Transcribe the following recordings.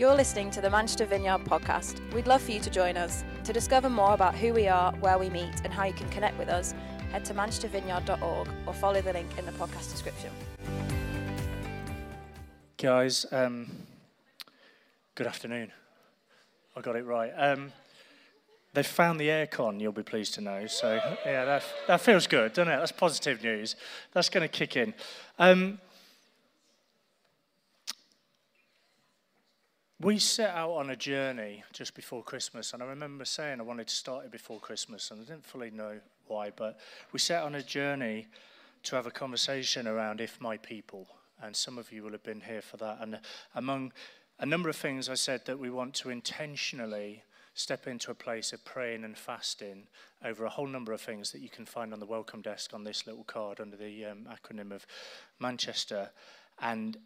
You're listening to the Manchester Vineyard podcast. We'd love for you to join us. To discover more about who we are, where we meet, and how you can connect with us, head to manchestervineyard.org or follow the link in the podcast description. Guys, um, good afternoon. I got it right. Um, they've found the aircon, you'll be pleased to know. So, yeah, that, that feels good, doesn't it? That's positive news. That's going to kick in. Um, We set out on a journey just before Christmas, and I remember saying I wanted to start it before Christmas, and I didn't fully know why, but we set on a journey to have a conversation around if my people, and some of you will have been here for that. And among a number of things, I said that we want to intentionally step into a place of praying and fasting over a whole number of things that you can find on the welcome desk on this little card under the um, acronym of Manchester. And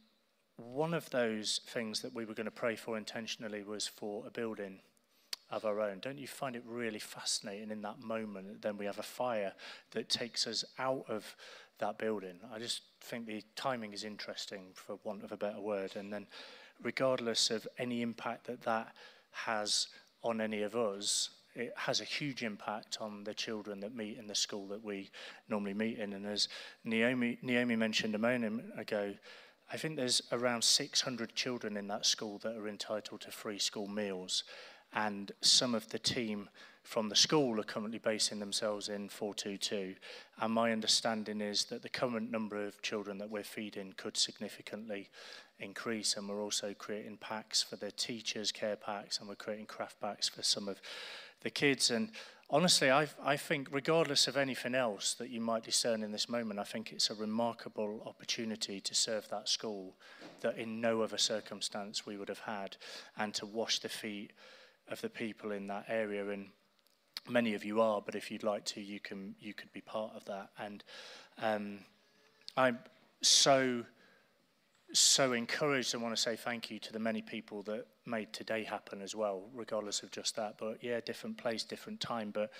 one of those things that we were going to pray for intentionally was for a building of our own. Don't you find it really fascinating in that moment? Then we have a fire that takes us out of that building. I just think the timing is interesting, for want of a better word. And then, regardless of any impact that that has on any of us, it has a huge impact on the children that meet in the school that we normally meet in. And as Naomi, Naomi mentioned a moment ago, I think there's around 600 children in that school that are entitled to free school meals. And some of the team from the school are currently basing themselves in 422. And my understanding is that the current number of children that we're feeding could significantly increase. And we're also creating packs for the teachers, care packs, and we're creating craft packs for some of the kids. And honestly, I, I think, regardless of anything else that you might discern in this moment, I think it's a remarkable opportunity to serve that school that in no other circumstance we would have had, and to wash the feet of the people in that area. And many of you are, but if you'd like to, you can you could be part of that. And um, I'm so so encouraged and want to say thank you to the many people that made today happen as well, regardless of just that. But yeah, different place, different time, but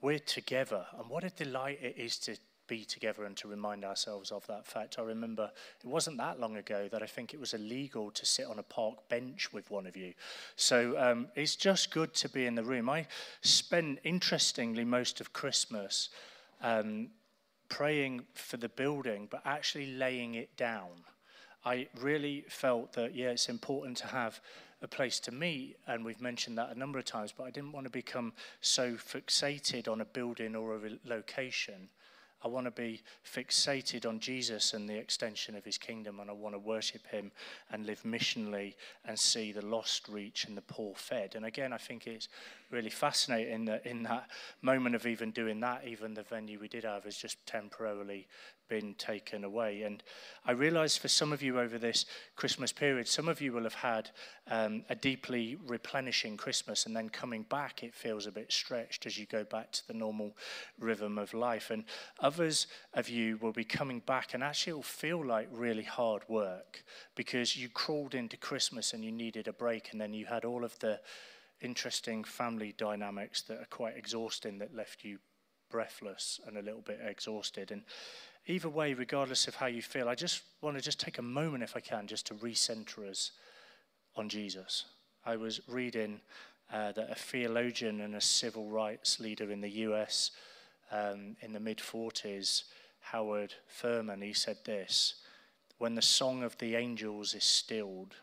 we're together. And what a delight it is to be together and to remind ourselves of that fact. I remember it wasn't that long ago that I think it was illegal to sit on a park bench with one of you. So um, it's just good to be in the room. I spent, interestingly, most of Christmas um, praying for the building, but actually laying it down. I really felt that, yeah, it's important to have a place to meet, and we've mentioned that a number of times, but I didn't want to become so fixated on a building or a location I want to be fixated on Jesus and the extension of his kingdom, and I want to worship him and live missionally and see the lost reach and the poor fed. And again, I think it's really fascinating that in that moment of even doing that, even the venue we did have has just temporarily been taken away. And I realize for some of you over this Christmas period, some of you will have had um, a deeply replenishing Christmas, and then coming back, it feels a bit stretched as you go back to the normal rhythm of life. And others of you will be coming back, and actually, it will feel like really hard work because you crawled into Christmas and you needed a break, and then you had all of the interesting family dynamics that are quite exhausting that left you breathless and a little bit exhausted. And either way, regardless of how you feel, I just want to just take a moment, if I can, just to recenter us on Jesus. I was reading uh, that a theologian and a civil rights leader in the US um, in the mid 40s, Howard Thurman, he said this When the song of the angels is stilled,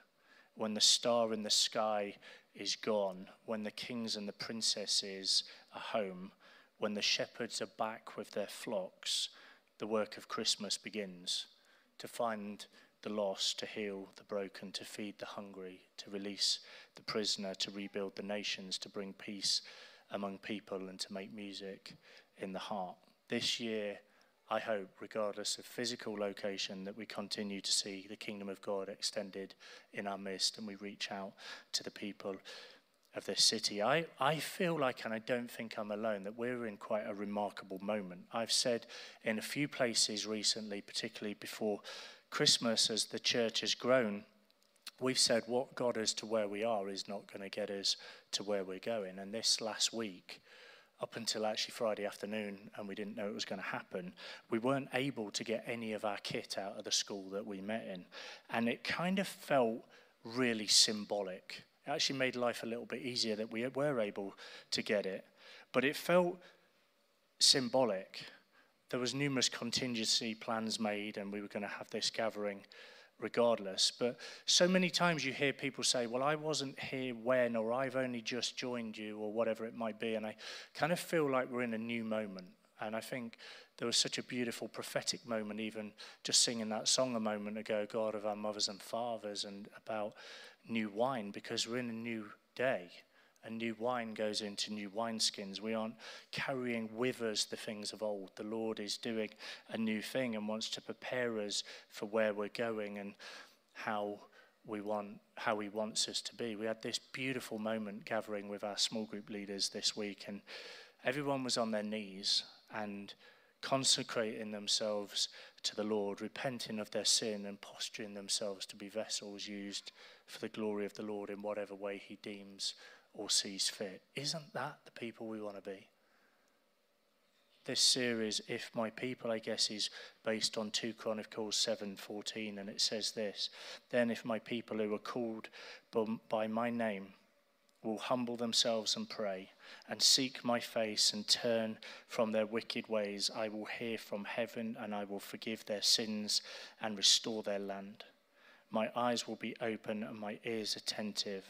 when the star in the sky is gone, when the kings and the princesses are home, when the shepherds are back with their flocks, the work of Christmas begins to find the lost, to heal the broken, to feed the hungry, to release the prisoner, to rebuild the nations, to bring peace among people, and to make music in the heart. This year, I hope, regardless of physical location, that we continue to see the kingdom of God extended in our midst and we reach out to the people of this city. I, I feel like, and I don't think I'm alone, that we're in quite a remarkable moment. I've said in a few places recently, particularly before Christmas, as the church has grown, we've said what got us to where we are is not going to get us to where we're going. And this last week, up until actually Friday afternoon, and we didn't know it was going to happen, we weren't able to get any of our kit out of the school that we met in. And it kind of felt really symbolic. It actually made life a little bit easier that we were able to get it. But it felt symbolic. There was numerous contingency plans made, and we were going to have this gathering regardless. But so many times you hear people say, Well, I wasn't here when, or I've only just joined you, or whatever it might be. And I kind of feel like we're in a new moment. And I think there was such a beautiful prophetic moment, even just singing that song a moment ago, God of our mothers and fathers, and about new wine, because we're in a new day and new wine goes into new wineskins. We aren't carrying with us the things of old. The Lord is doing a new thing and wants to prepare us for where we're going and how we want how he wants us to be. We had this beautiful moment gathering with our small group leaders this week and everyone was on their knees and consecrating themselves to the Lord, repenting of their sin and posturing themselves to be vessels used for the glory of the Lord in whatever way he deems or sees fit. Isn't that the people we want to be? This series, If My People, I guess, is based on 2 Chronicles 7:14, and it says this: Then if my people who are called by my name will humble themselves and pray and seek my face and turn from their wicked ways, I will hear from heaven and I will forgive their sins and restore their land. My eyes will be open and my ears attentive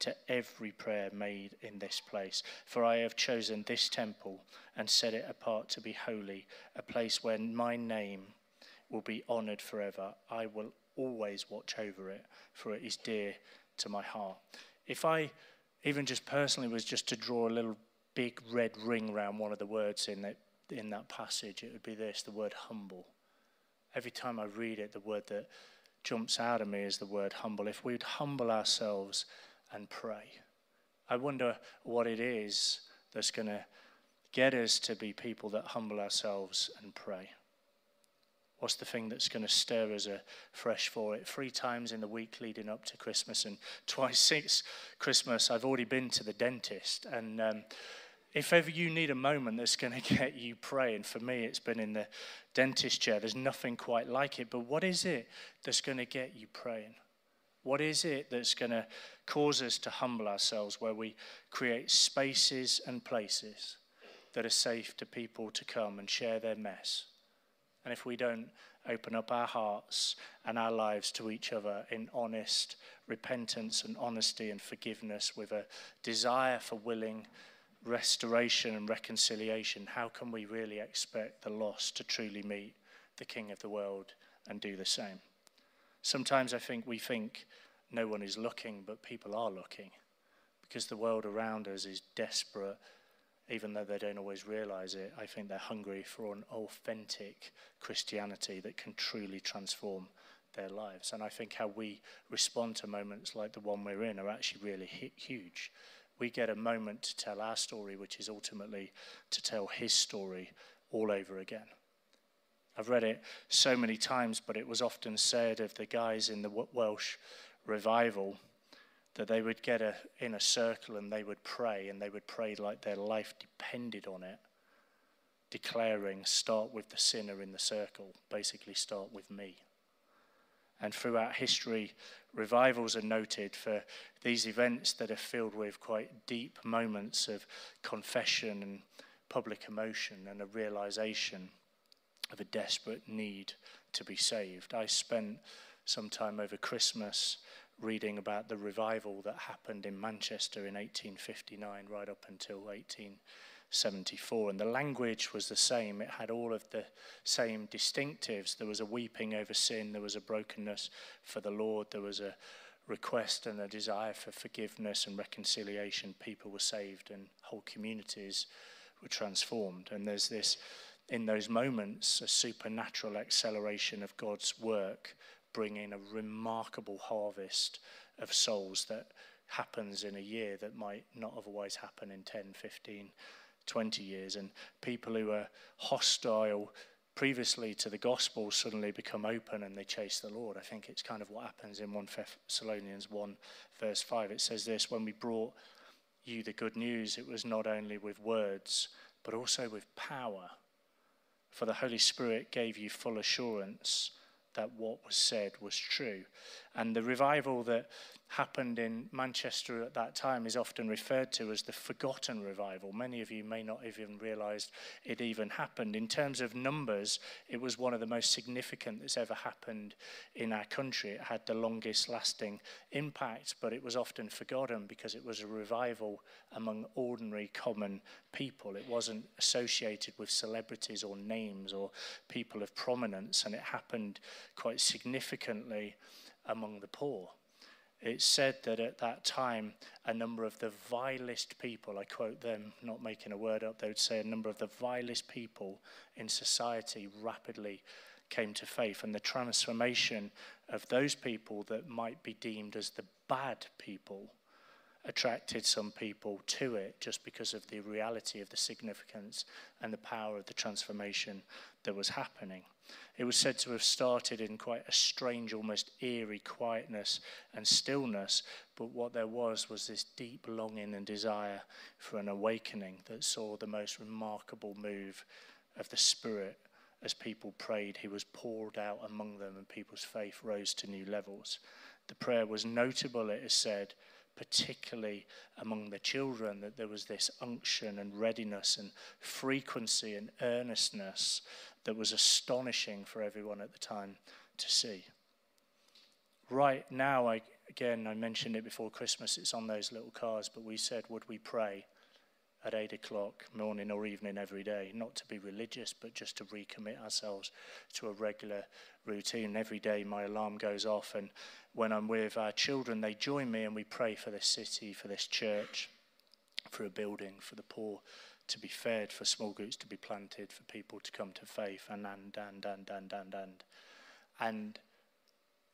to every prayer made in this place. For I have chosen this temple and set it apart to be holy, a place where my name will be honored forever. I will always watch over it, for it is dear to my heart. If I, even just personally, was just to draw a little big red ring around one of the words in that, in that passage, it would be this the word humble. Every time I read it, the word that jumps out at me is the word humble. If we'd humble ourselves and pray. I wonder what it is that's going to get us to be people that humble ourselves and pray. What's the thing that's going to stir us afresh for it? Three times in the week leading up to Christmas, and twice since Christmas, I've already been to the dentist. And um, if ever you need a moment that's going to get you praying, for me, it's been in the dentist chair. There's nothing quite like it. But what is it that's going to get you praying? What is it that's going to cause us to humble ourselves where we create spaces and places that are safe to people to come and share their mess? And if we don't open up our hearts and our lives to each other in honest repentance and honesty and forgiveness with a desire for willing restoration and reconciliation, how can we really expect the lost to truly meet the King of the world and do the same? Sometimes I think we think no one is looking, but people are looking because the world around us is desperate, even though they don't always realize it. I think they're hungry for an authentic Christianity that can truly transform their lives. And I think how we respond to moments like the one we're in are actually really huge. We get a moment to tell our story, which is ultimately to tell his story all over again. I've read it so many times, but it was often said of the guys in the Welsh revival that they would get a, in a circle and they would pray, and they would pray like their life depended on it, declaring, Start with the sinner in the circle, basically, start with me. And throughout history, revivals are noted for these events that are filled with quite deep moments of confession and public emotion and a realization of a desperate need to be saved. I spent some time over Christmas reading about the revival that happened in Manchester in 1859 right up until 1874. And the language was the same, it had all of the same distinctives. There was a weeping over sin, there was a brokenness for the Lord, there was a request and a desire for forgiveness and reconciliation. People were saved, and whole communities were transformed. And there's this in those moments, a supernatural acceleration of God's work, bringing a remarkable harvest of souls that happens in a year that might not otherwise happen in 10, 15, 20 years. And people who are hostile previously to the gospel suddenly become open and they chase the Lord. I think it's kind of what happens in 1 Thessalonians 1, verse 5. It says this When we brought you the good news, it was not only with words, but also with power for the Holy Spirit gave you full assurance that what was said was true. And the revival that happened in Manchester at that time is often referred to as the forgotten revival. Many of you may not even realized it even happened. In terms of numbers, it was one of the most significant that's ever happened in our country. It had the longest lasting impact, but it was often forgotten because it was a revival among ordinary, common people. It wasn't associated with celebrities or names or people of prominence, and it happened quite significantly among the poor it said that at that time, a number of the vilest people, I quote them, not making a word up, they would say a number of the vilest people in society rapidly came to faith. And the transformation of those people that might be deemed as the bad people attracted some people to it just because of the reality of the significance and the power of the transformation that was happening. It was said to have started in quite a strange, almost eerie quietness and stillness, but what there was was this deep longing and desire for an awakening that saw the most remarkable move of the Spirit as people prayed. He was poured out among them, and people's faith rose to new levels. The prayer was notable, it is said, particularly among the children, that there was this unction and readiness and frequency and earnestness that was astonishing for everyone at the time to see. Right now, I, again, I mentioned it before Christmas, it's on those little cars, but we said, would we pray at 8 o'clock, morning or evening every day? Not to be religious, but just to recommit ourselves to a regular routine. Every day, my alarm goes off, and when I'm with our children, they join me and we pray for this city, for this church, for a building, for the poor to be fed, for small groups to be planted, for people to come to faith, and and and and and and and. And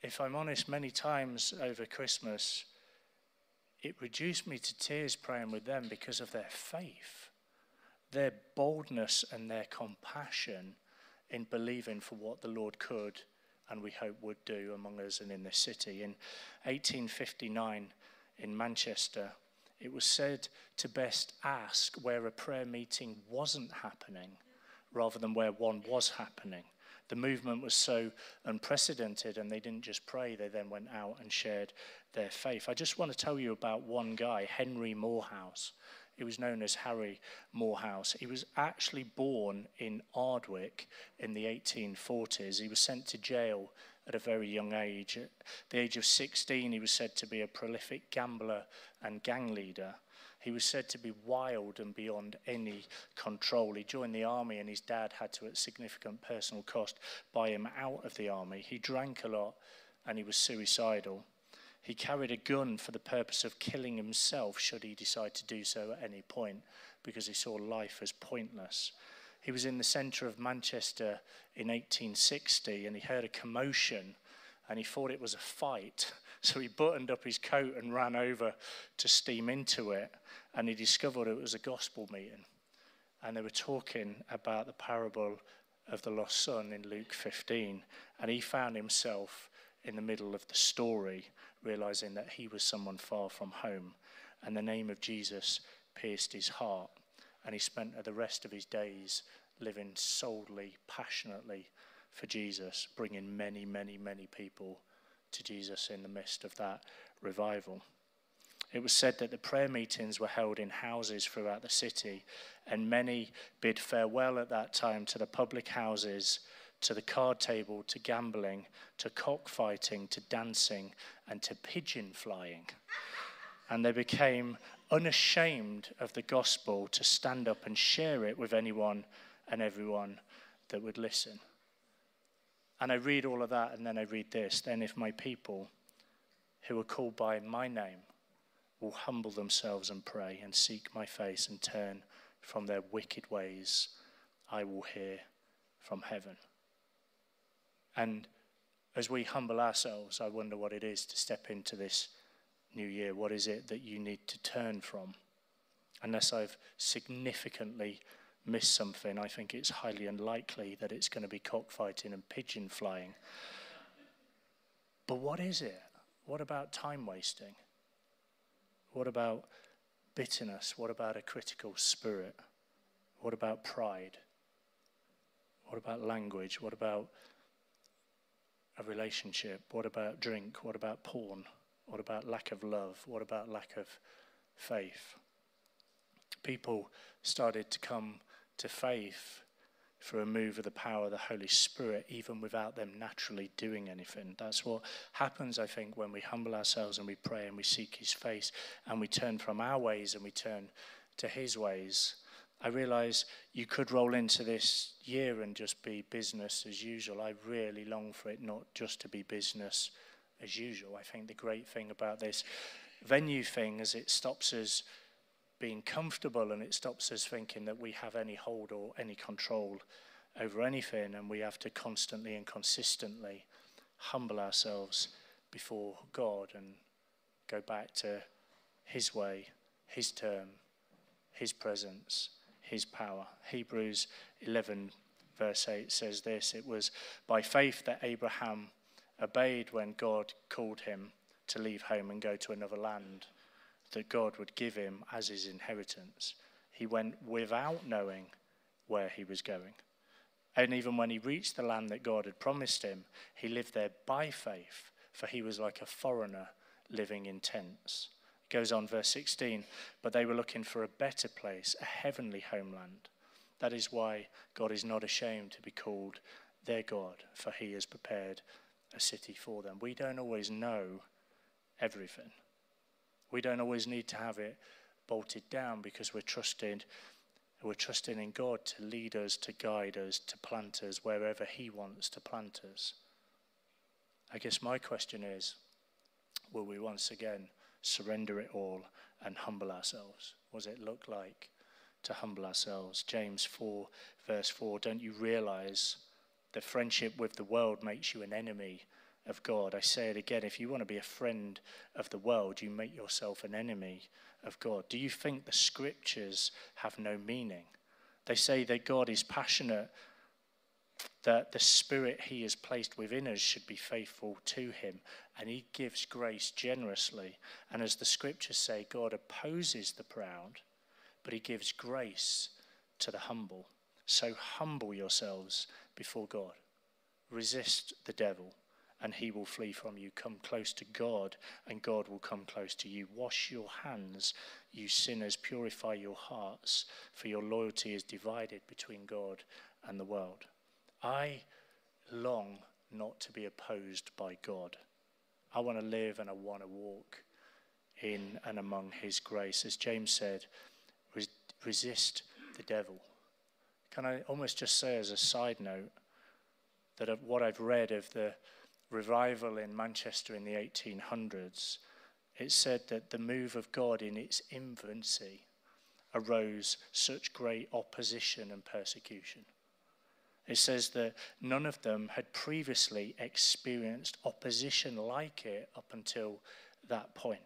if I'm honest, many times over Christmas, it reduced me to tears praying with them because of their faith, their boldness, and their compassion in believing for what the Lord could and we hope would do among us and in this city. In 1859, in Manchester, it was said to best ask where a prayer meeting wasn't happening rather than where one was happening. The movement was so unprecedented, and they didn't just pray, they then went out and shared their faith. I just want to tell you about one guy, Henry Moorhouse. He was known as Harry Moorhouse. He was actually born in Ardwick in the 1840s. He was sent to jail at a very young age. At the age of 16, he was said to be a prolific gambler and gang leader. He was said to be wild and beyond any control. He joined the army, and his dad had to, at significant personal cost, buy him out of the army. He drank a lot and he was suicidal. He carried a gun for the purpose of killing himself, should he decide to do so at any point, because he saw life as pointless. He was in the centre of Manchester in 1860 and he heard a commotion and he thought it was a fight. So he buttoned up his coat and ran over to steam into it and he discovered it was a gospel meeting. And they were talking about the parable of the lost son in Luke 15. And he found himself in the middle of the story, realizing that he was someone far from home. And the name of Jesus pierced his heart and he spent the rest of his days living solely, passionately for Jesus, bringing many, many, many people to Jesus in the midst of that revival. It was said that the prayer meetings were held in houses throughout the city, and many bid farewell at that time to the public houses, to the card table, to gambling, to cockfighting, to dancing, and to pigeon flying. And they became unashamed of the gospel to stand up and share it with anyone and everyone that would listen. And I read all of that, and then I read this. Then, if my people who are called by my name will humble themselves and pray and seek my face and turn from their wicked ways, I will hear from heaven. And as we humble ourselves, I wonder what it is to step into this new year? What is it that you need to turn from? Unless I've significantly missed something, I think it's highly unlikely that it's going to be cockfighting and pigeon flying. But what is it? What about time wasting? What about bitterness? What about a critical spirit? What about pride? What about language? What about a relationship? What about drink? What about porn? What about lack of love? What about lack of faith? People started to come to faith for a move of the power of the Holy Spirit, even without them naturally doing anything. That's what happens, I think, when we humble ourselves and we pray and we seek His face and we turn from our ways and we turn to His ways. I realize you could roll into this year and just be business as usual. I really long for it not just to be business as usual. I think the great thing about this venue thing is it stops us being comfortable and it stops us thinking that we have any hold or any control over anything and we have to constantly and consistently humble ourselves before God and go back to his way, his term, his presence, his power. Hebrews 11 verse 8 says this, it was by faith that Abraham obeyed when God called him to leave home and go to another land that God would give him as his inheritance. He went without knowing where he was going. And even when he reached the land that God had promised him, he lived there by faith, for he was like a foreigner living in tents. It goes on, verse 16, but they were looking for a better place, a heavenly homeland. That is why God is not ashamed to be called their God, for he has prepared a city for them. We don't always know everything. We don't always need to have it bolted down because we're trusting we're trusting in God to lead us, to guide us, to plant us wherever He wants to plant us. I guess my question is will we once again surrender it all and humble ourselves? What does it look like to humble ourselves? James 4, verse 4 Don't you realize that friendship with the world makes you an enemy of God. I say it again if you want to be a friend of the world, you make yourself an enemy of God. Do you think the scriptures have no meaning? They say that God is passionate, that the spirit he has placed within us should be faithful to him, and he gives grace generously. And as the scriptures say, God opposes the proud, but he gives grace to the humble. So humble yourselves before God. Resist the devil and he will flee from you. Come close to God, and God will come close to you. Wash your hands, you sinners. Purify your hearts, for your loyalty is divided between God and the world. I long not to be opposed by God. I want to live and I want to walk in and among his grace. As James said, resist the devil. Can I almost just say, as a side note, that what I've read of the revival in Manchester in the 1800s, it said that the move of God in its infancy arose such great opposition and persecution. It says that none of them had previously experienced opposition like it up until that point.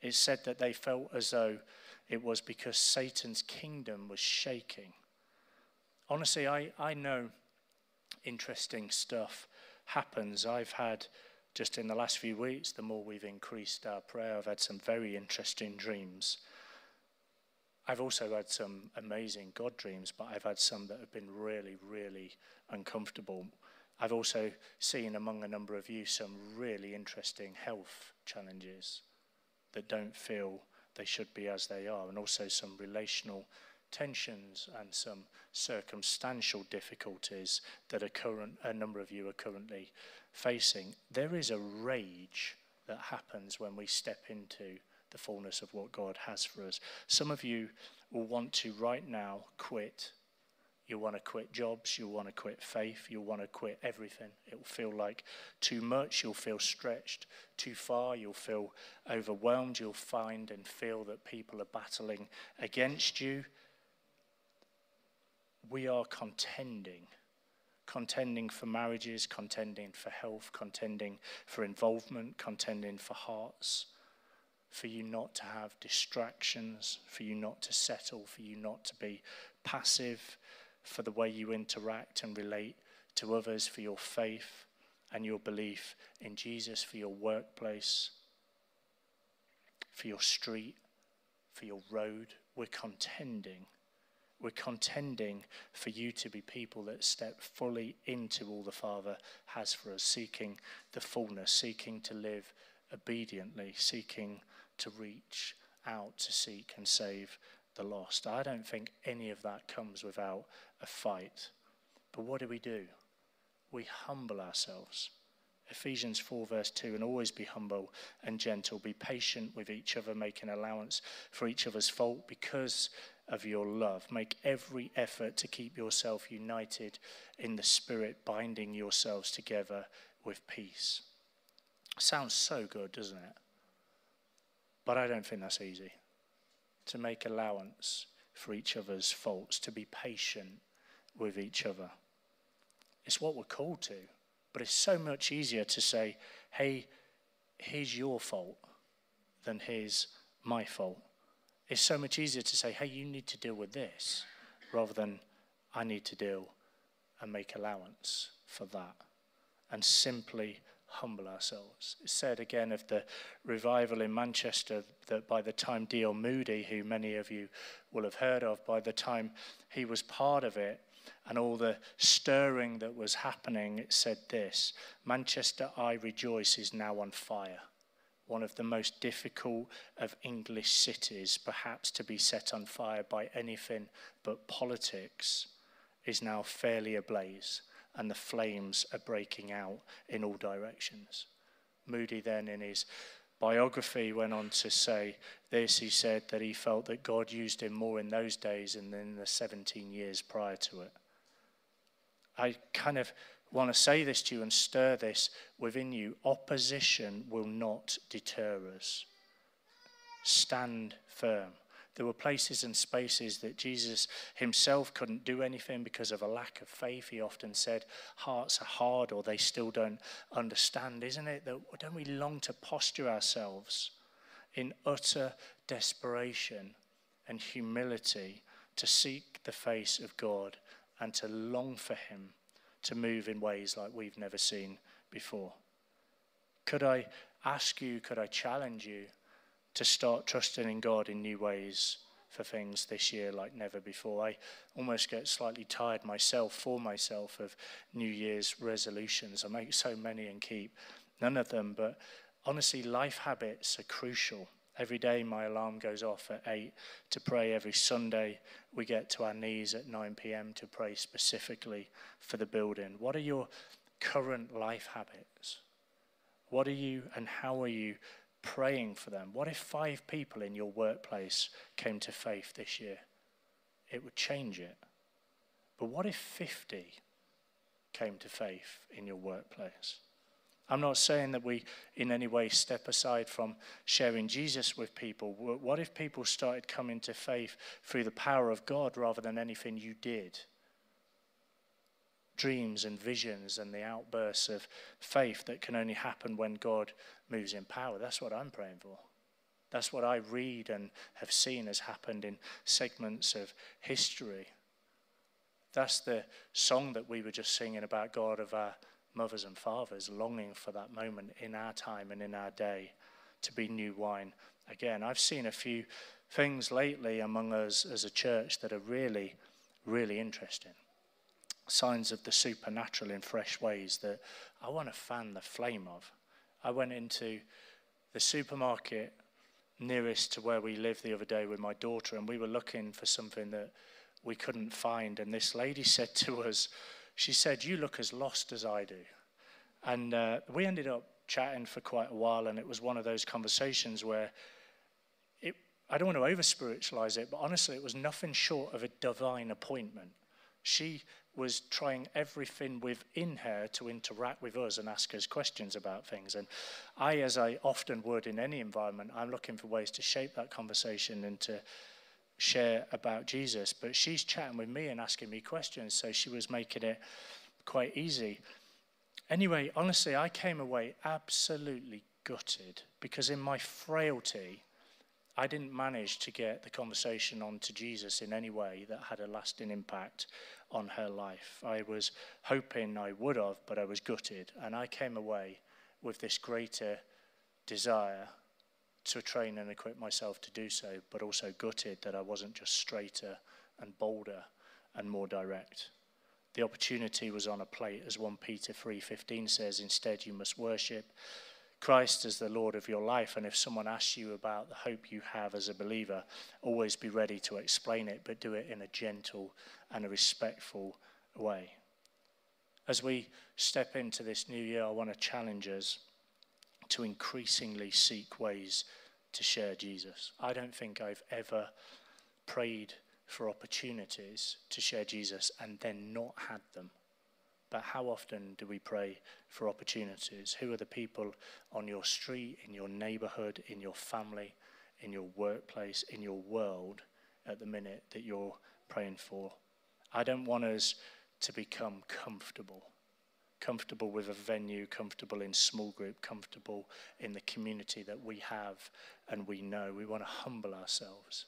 It said that they felt as though it was because Satan's kingdom was shaking. Honestly, I, I know interesting stuff happens. I've had, just in the last few weeks, the more we've increased our prayer, I've had some very interesting dreams. I've also had some amazing God dreams, but I've had some that have been really, really uncomfortable. I've also seen among a number of you some really interesting health challenges that don't feel they should be as they are, and also some relational tensions and some circumstantial difficulties that a, current, a number of you are currently facing, there is a rage that happens when we step into the fullness of what God has for us. Some of you will want to right now quit. You'll want to quit jobs, you'll want to quit faith, you'll want to quit everything. It will feel like too much, you'll feel stretched too far, you'll feel overwhelmed, you'll find and feel that people are battling against you we are contending. Contending for marriages, contending for health, contending for involvement, contending for hearts, for you not to have distractions, for you not to settle, for you not to be passive, for the way you interact and relate to others, for your faith and your belief in Jesus, for your workplace, for your street, for your road. We're contending We're contending for you to be people that step fully into all the Father has for us, seeking the fullness, seeking to live obediently, seeking to reach out to seek and save the lost. I don't think any of that comes without a fight. But what do we do? We humble ourselves. Ephesians 4, verse 2, and always be humble and gentle. Be patient with each other, making allowance for each other's fault because of your love. Make every effort to keep yourself united in the Spirit, binding yourselves together with peace. Sounds so good, doesn't it? But I don't think that's easy. To make allowance for each other's faults, to be patient with each other. It's what we're called to. But it's so much easier to say, hey, here's your fault than here's my fault. It's so much easier to say, hey, you need to deal with this rather than I need to deal and make allowance for that and simply humble ourselves. It's said again of the revival in Manchester that by the time D.L. Moody, who many of you will have heard of, by the time he was part of it, and all the stirring that was happening, it said this Manchester, I rejoice, is now on fire. One of the most difficult of English cities, perhaps to be set on fire by anything but politics, is now fairly ablaze, and the flames are breaking out in all directions. Moody then, in his biography, went on to say this. He said that he felt that God used him more in those days than in the 17 years prior to it. I kind of want to say this to you and stir this within you. Opposition will not deter us. Stand firm. There were places and spaces that Jesus himself couldn't do anything because of a lack of faith. He often said, Hearts are hard or they still don't understand. Isn't it that don't we long to posture ourselves in utter desperation and humility to seek the face of God and to long for Him to move in ways like we've never seen before. Could I ask you, could I challenge you to start trusting in God in new ways for things this year like never before? I almost get slightly tired myself, for myself, of New Year's resolutions. I make so many and keep none of them, but honestly, life habits are crucial. Every day, my alarm goes off at 8 to pray. Every Sunday, we get to our knees at 9 p.m. to pray specifically for the building. What are your current life habits? What are you and how are you praying for them? What if five people in your workplace came to faith this year? It would change it. But what if 50 came to faith in your workplace? I'm not saying that we in any way step aside from sharing Jesus with people. What if people started coming to faith through the power of God rather than anything you did? Dreams and visions and the outbursts of faith that can only happen when God moves in power. That's what I'm praying for. That's what I read and have seen has happened in segments of history. That's the song that we were just singing about God of our mothers and fathers longing for that moment in our time and in our day to be new wine again. I've seen a few things lately among us as a church that are really, really interesting. Signs of the supernatural in fresh ways that I want to fan the flame of. I went into the supermarket nearest to where we live the other day with my daughter, and we were looking for something that we couldn't find. And this lady said to us, she said, You look as lost as I do. And uh, we ended up chatting for quite a while, and it was one of those conversations where it, I don't want to over spiritualize it, but honestly, it was nothing short of a divine appointment. She was trying everything within her to interact with us and ask us questions about things. And I, as I often would in any environment, I'm looking for ways to shape that conversation and to share about Jesus, but she's chatting with me and asking me questions, so she was making it quite easy. Anyway, honestly, I came away absolutely gutted because in my frailty, I didn't manage to get the conversation on to Jesus in any way that had a lasting impact on her life. I was hoping I would have, but I was gutted, and I came away with this greater desire to train and equip myself to do so, but also gutted that I wasn't just straighter and bolder and more direct. The opportunity was on a plate, as 1 Peter 3:15 says. Instead, you must worship Christ as the Lord of your life. And if someone asks you about the hope you have as a believer, always be ready to explain it, but do it in a gentle and a respectful way. As we step into this new year, I want to challenge us to increasingly seek ways to share Jesus. I don't think I've ever prayed for opportunities to share Jesus and then not had them. But how often do we pray for opportunities? Who are the people on your street, in your neighborhood, in your family, in your workplace, in your world at the minute that you're praying for? I don't want us to become comfortable. Comfortable with a venue, comfortable in small group, comfortable in the community that we have and we know. We want to humble ourselves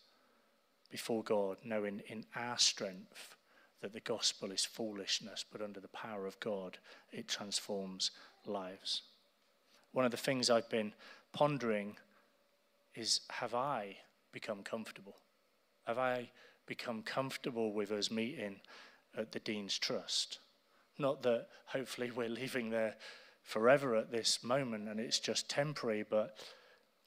before God, knowing in our strength that the gospel is foolishness, but under the power of God, it transforms lives. One of the things I've been pondering is have I become comfortable? Have I become comfortable with us meeting at the Dean's Trust? Not that hopefully we're leaving there forever at this moment and it's just temporary, but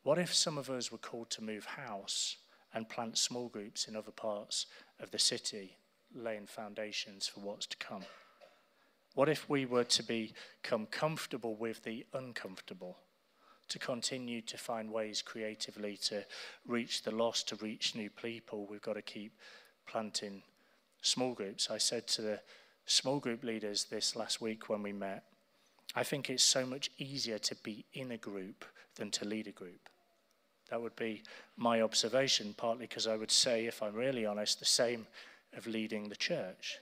what if some of us were called to move house and plant small groups in other parts of the city, laying foundations for what's to come? What if we were to become comfortable with the uncomfortable? To continue to find ways creatively to reach the lost, to reach new people, we've got to keep planting small groups. I said to the small group leaders this last week when we met, I think it's so much easier to be in a group than to lead a group. That would be my observation, partly because I would say, if I'm really honest, the same of leading the church.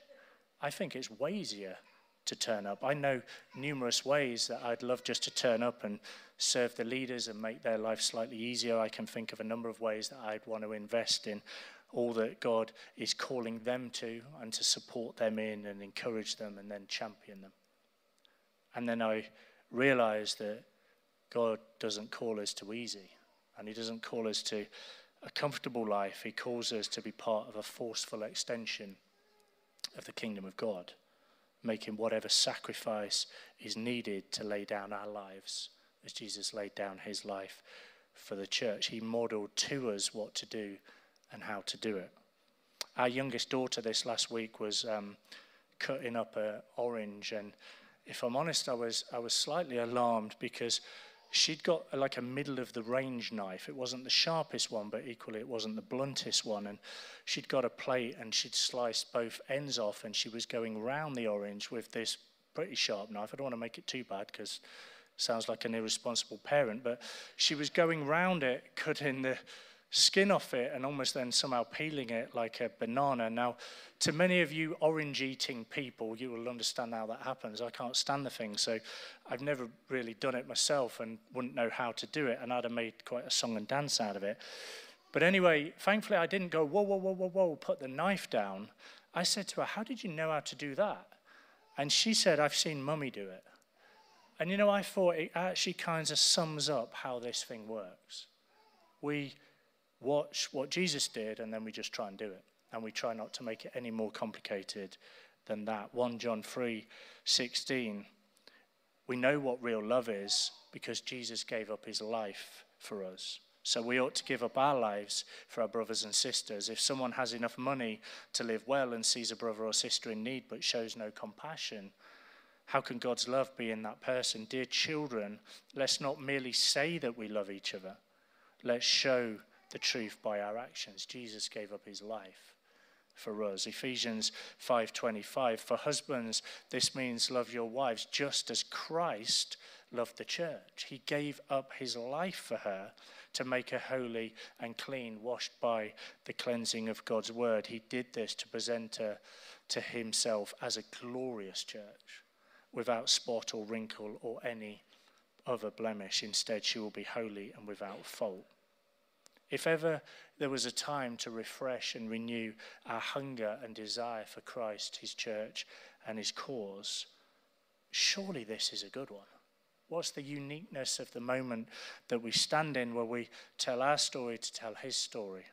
I think it's way easier to turn up. I know numerous ways that I'd love just to turn up and serve the leaders and make their life slightly easier. I can think of a number of ways that I'd want to invest in all that God is calling them to and to support them in and encourage them and then champion them. And then I realized that God doesn't call us to easy. And He doesn't call us to a comfortable life. He calls us to be part of a forceful extension of the kingdom of God, making whatever sacrifice is needed to lay down our lives as Jesus laid down his life for the church. He modeled to us what to do and how to do it. Our youngest daughter this last week was um, cutting up an orange, and if I'm honest, I was, I was slightly alarmed because she'd got like a middle of the range knife. It wasn't the sharpest one, but equally it wasn't the bluntest one. And she'd got a plate and she'd sliced both ends off and she was going round the orange with this pretty sharp knife. I don't want to make it too bad because sounds like an irresponsible parent, but she was going round it, cutting the skin off it and almost then somehow peeling it like a banana. Now, to many of you orange eating people, you will understand how that happens. I can't stand the thing, so I've never really done it myself and wouldn't know how to do it, and I'd have made quite a song and dance out of it. But anyway, thankfully, I didn't go, whoa, whoa, whoa, whoa, whoa, put the knife down. I said to her, How did you know how to do that? And she said, I've seen mummy do it. And you know, I thought it actually kind of sums up how this thing works. We watch what Jesus did, and then we just try and do it. And we try not to make it any more complicated than that. 1 John 3 16. We know what real love is because Jesus gave up his life for us. So we ought to give up our lives for our brothers and sisters. If someone has enough money to live well and sees a brother or sister in need but shows no compassion, how can God's love be in that person? Dear children, let's not merely say that we love each other. Let's show the truth by our actions. Jesus gave up his life for us. Ephesians 5:25 For husbands this means love your wives just as Christ loved the church. He gave up his life for her to make her holy and clean, washed by the cleansing of God's word. He did this to present her to himself as a glorious church without spot or wrinkle or any other blemish. Instead, she will be holy and without fault. If ever there was a time to refresh and renew our hunger and desire for Christ, his church, and his cause, surely this is a good one. What's the uniqueness of the moment that we stand in where we tell our story to tell his story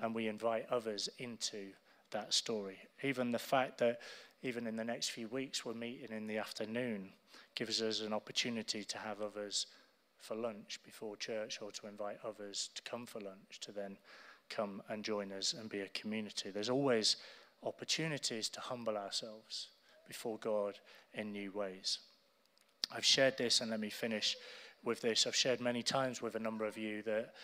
and we invite others into that story. Even the fact that even in the next few weeks we're meeting in the afternoon gives us an opportunity to have others for lunch before church or to invite others to come for lunch to then come and join us and be a community. There's always opportunities to humble ourselves before God in new ways. I've shared this, and let me finish with this. I've shared many times with a number of you that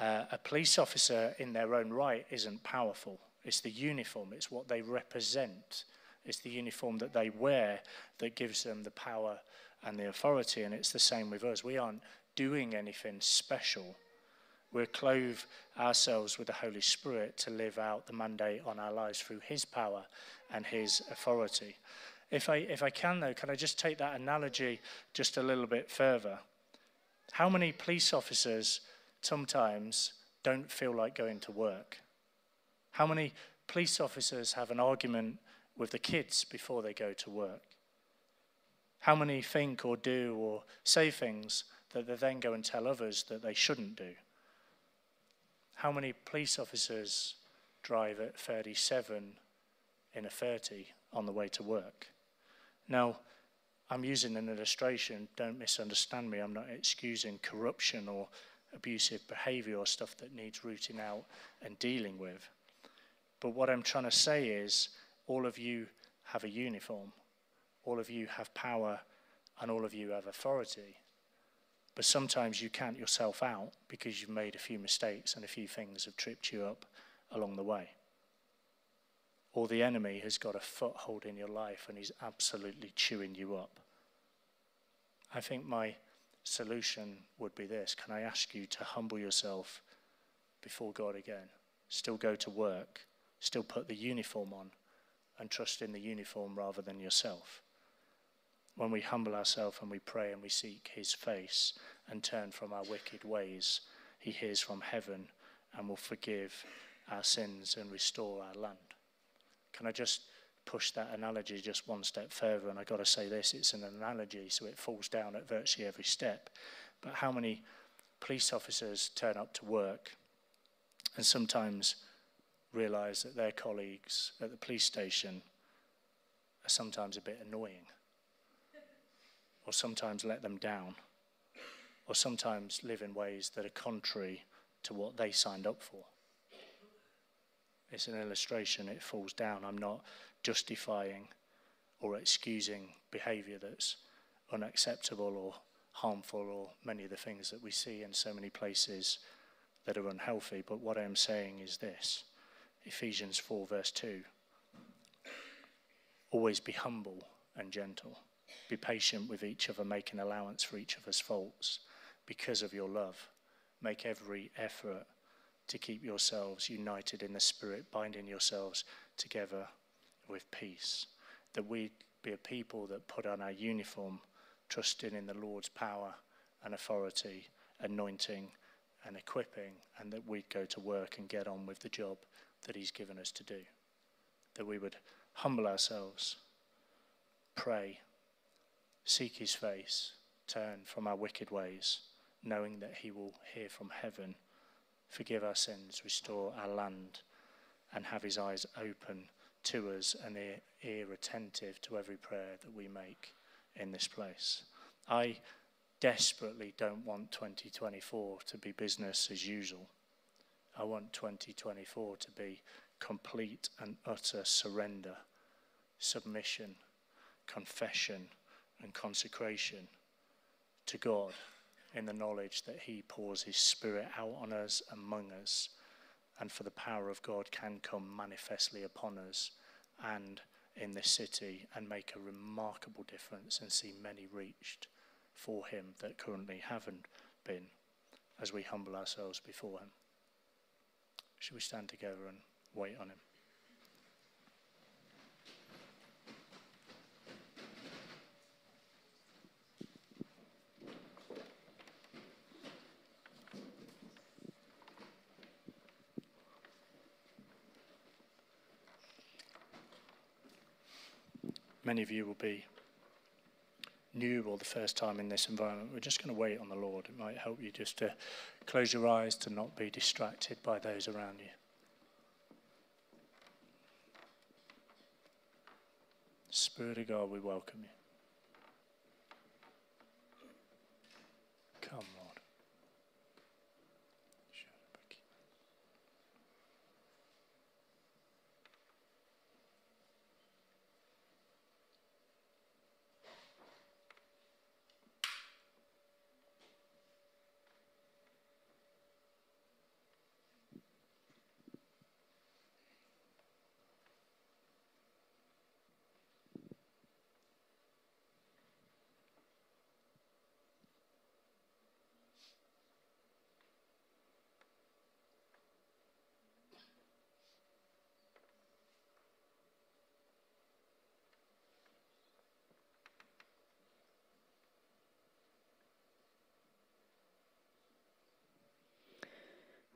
uh, a police officer in their own right isn't powerful. It's the uniform, it's what they represent, it's the uniform that they wear that gives them the power and the authority. And it's the same with us. We aren't doing anything special. We're clothe ourselves with the Holy Spirit to live out the mandate on our lives through His power and His authority. If I, if I can, though, can I just take that analogy just a little bit further? How many police officers sometimes don't feel like going to work? How many police officers have an argument with the kids before they go to work? How many think or do or say things that they then go and tell others that they shouldn't do? How many police officers drive at 37 in a 30 on the way to work? Now, I'm using an illustration, don't misunderstand me. I'm not excusing corruption or abusive behavior or stuff that needs rooting out and dealing with. But what I'm trying to say is all of you have a uniform, all of you have power, and all of you have authority. But sometimes you count yourself out because you've made a few mistakes and a few things have tripped you up along the way. Or the enemy has got a foothold in your life and he's absolutely chewing you up. I think my solution would be this Can I ask you to humble yourself before God again? Still go to work, still put the uniform on, and trust in the uniform rather than yourself. When we humble ourselves and we pray and we seek His face and turn from our wicked ways, He hears from heaven and will forgive our sins and restore our land. Can I just push that analogy just one step further? And I've got to say this it's an analogy, so it falls down at virtually every step. But how many police officers turn up to work and sometimes realize that their colleagues at the police station are sometimes a bit annoying, or sometimes let them down, or sometimes live in ways that are contrary to what they signed up for. It's an illustration, it falls down. I'm not justifying or excusing behavior that's unacceptable or harmful or many of the things that we see in so many places that are unhealthy. But what I'm saying is this Ephesians 4, verse 2. Always be humble and gentle. Be patient with each other, making allowance for each other's faults because of your love. Make every effort to keep yourselves united in the Spirit, binding yourselves together with peace. That we be a people that put on our uniform, trusting in the Lord's power and authority, anointing and equipping, and that we'd go to work and get on with the job that He's given us to do. That we would humble ourselves, pray, seek His face, turn from our wicked ways, knowing that He will hear from heaven, forgive our sins, restore our land, and have His eyes open to us and ear, ear attentive to every prayer that we make in this place. I desperately don't want 2024 to be business as usual. I want 2024 to be complete and utter surrender, submission, confession, and consecration to God in the knowledge that He pours His Spirit out on us, among us, and for the power of God can come manifestly upon us and in this city and make a remarkable difference and see many reached for Him that currently haven't been as we humble ourselves before Him. Should we stand together and wait on him? many of you will be new or the first time in this environment, we're just going to wait on the Lord. It might help you just to close your eyes to not be distracted by those around you. Spirit of God, we welcome you. Come,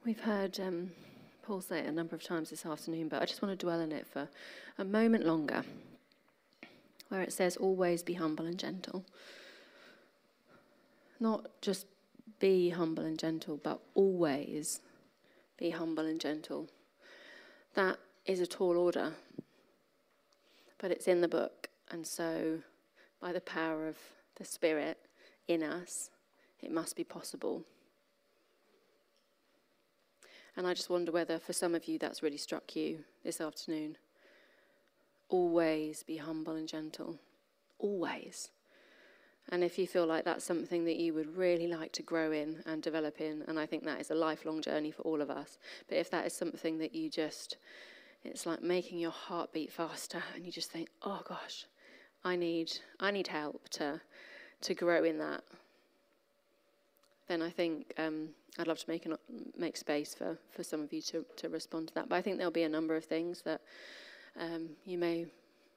We've heard um, Paul say it a number of times this afternoon, but I just want to dwell on it for a moment longer, where it says, always be humble and gentle. Not just be humble and gentle, but always be humble and gentle. That is a tall order, but it's in the book, and so by the power of the Spirit in us, it must be possible. And I just wonder whether for some of you that's really struck you this afternoon. Always be humble and gentle. Always. And if you feel like that's something that you would really like to grow in and develop in, and I think that is a lifelong journey for all of us, but if that is something that you just, it's like making your heart beat faster, and you just think, oh gosh, I need, I need help to, to grow in that, then I think um, I'd love to make an, make space for, for some of you to, to respond to that. But I think there'll be a number of things that um, you may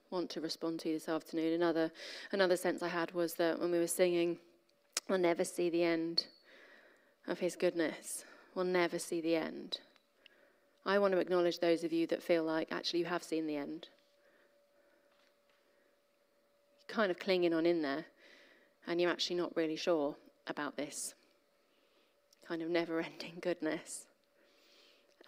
want to respond to this afternoon. Another another sense I had was that when we were singing, we'll never see the end of His goodness. We'll never see the end. I want to acknowledge those of you that feel like actually you have seen the end. You're kind of clinging on in there, and you're actually not really sure about this kind of never ending goodness.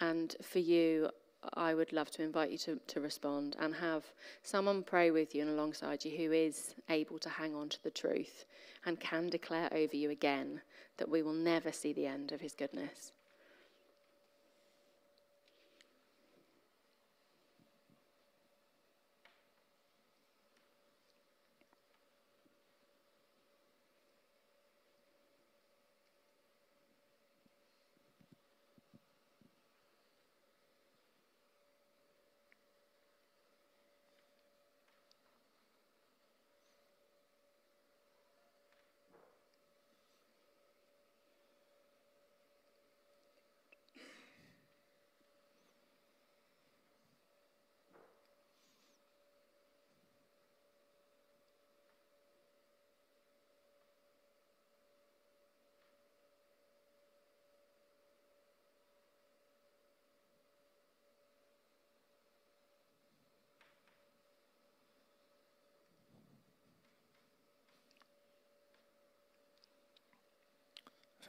And for you, I would love to invite you to, to respond and have someone pray with you and alongside you who is able to hang on to the truth and can declare over you again that we will never see the end of his goodness.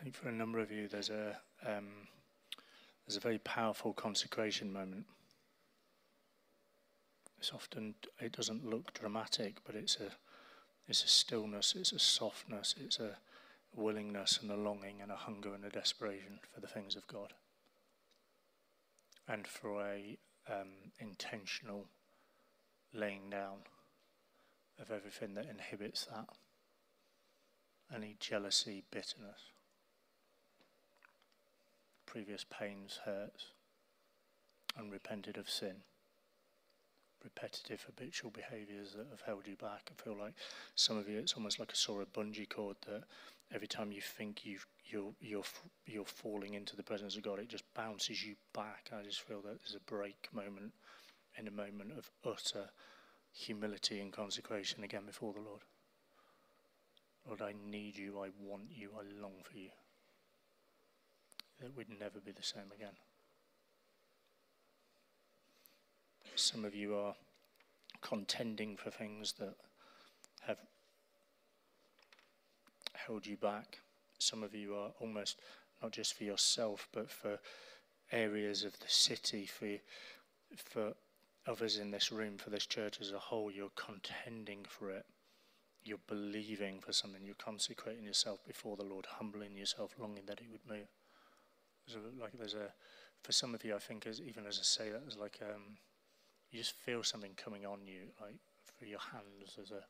Think for a number of you, there's a um, there's a very powerful consecration moment. It's often it doesn't look dramatic, but it's a it's a stillness, it's a softness, it's a willingness and a longing and a hunger and a desperation for the things of God, and for a um, intentional laying down of everything that inhibits that. Any jealousy, bitterness previous pains, hurts, and repented of sin. Repetitive habitual behaviours that have held you back. I feel like some of you, it's almost like a sort of bungee cord that every time you think you've, you're, you're, you're falling into the presence of God, it just bounces you back. I just feel that there's a break moment in a moment of utter humility and consecration again before the Lord. Lord, I need you, I want you, I long for you that we'd never be the same again. Some of you are contending for things that have held you back. Some of you are almost not just for yourself, but for areas of the city, for for others in this room, for this church as a whole, you're contending for it. You're believing for something. You're consecrating yourself before the Lord, humbling yourself, longing that He would move. A, like there's a, for some of you, I think, as, even as I say that, there's like um, you just feel something coming on you, like for your hands. There's a,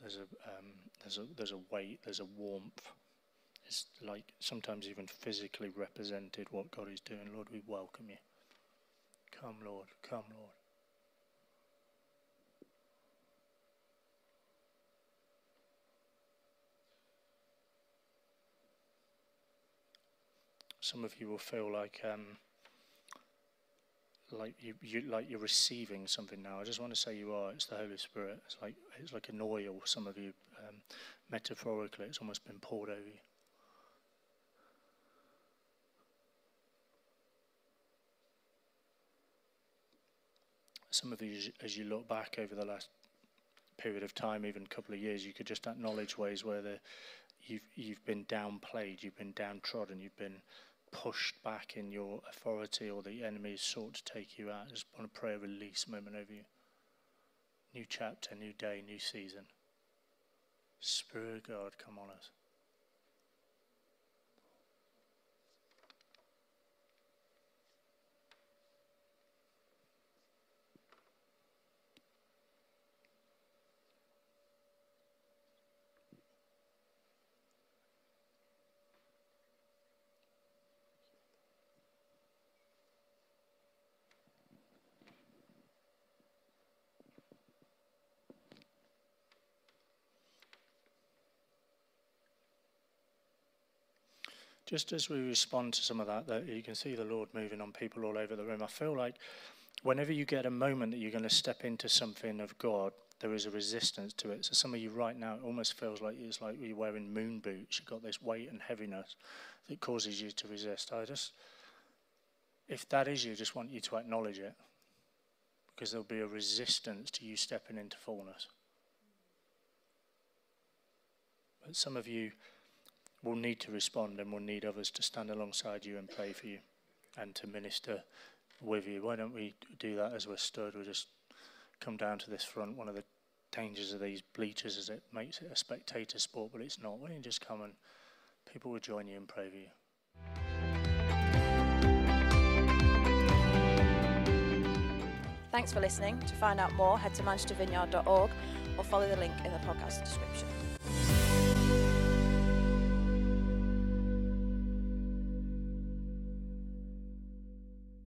there's a, um, there's a, there's a weight. There's a warmth. It's like sometimes even physically represented what God is doing. Lord, we welcome you. Come, Lord. Come, Lord. Some of you will feel like um, like you, you like you're receiving something now. I just want to say you are. It's the Holy Spirit. It's like it's like an oil. Some of you, um, metaphorically, it's almost been poured over you. Some of you, as you look back over the last period of time, even a couple of years, you could just acknowledge ways where the, you've you've been downplayed, you've been downtrodden, you've been pushed back in your authority or the enemy has sought to take you out. I just want to pray a release moment over you. New chapter, new day, new season. Spirit of God, come on us. Just as we respond to some of that, that you can see the Lord moving on people all over the room. I feel like whenever you get a moment that you're going to step into something of God, there is a resistance to it. So some of you right now, it almost feels like it's like you're wearing moon boots. You've got this weight and heaviness that causes you to resist. I just, if that is you, I just want you to acknowledge it, because there'll be a resistance to you stepping into fullness. But some of you will need to respond and will need others to stand alongside you and pray for you and to minister with you. Why don't we do that as we're stood? We'll just come down to this front. One of the dangers of these bleachers is it makes it a spectator sport, but it's not. Why don't you just come and people will join you and pray for you? Thanks for listening. To find out more, head to manchestervineyard.org or follow the link in the podcast description.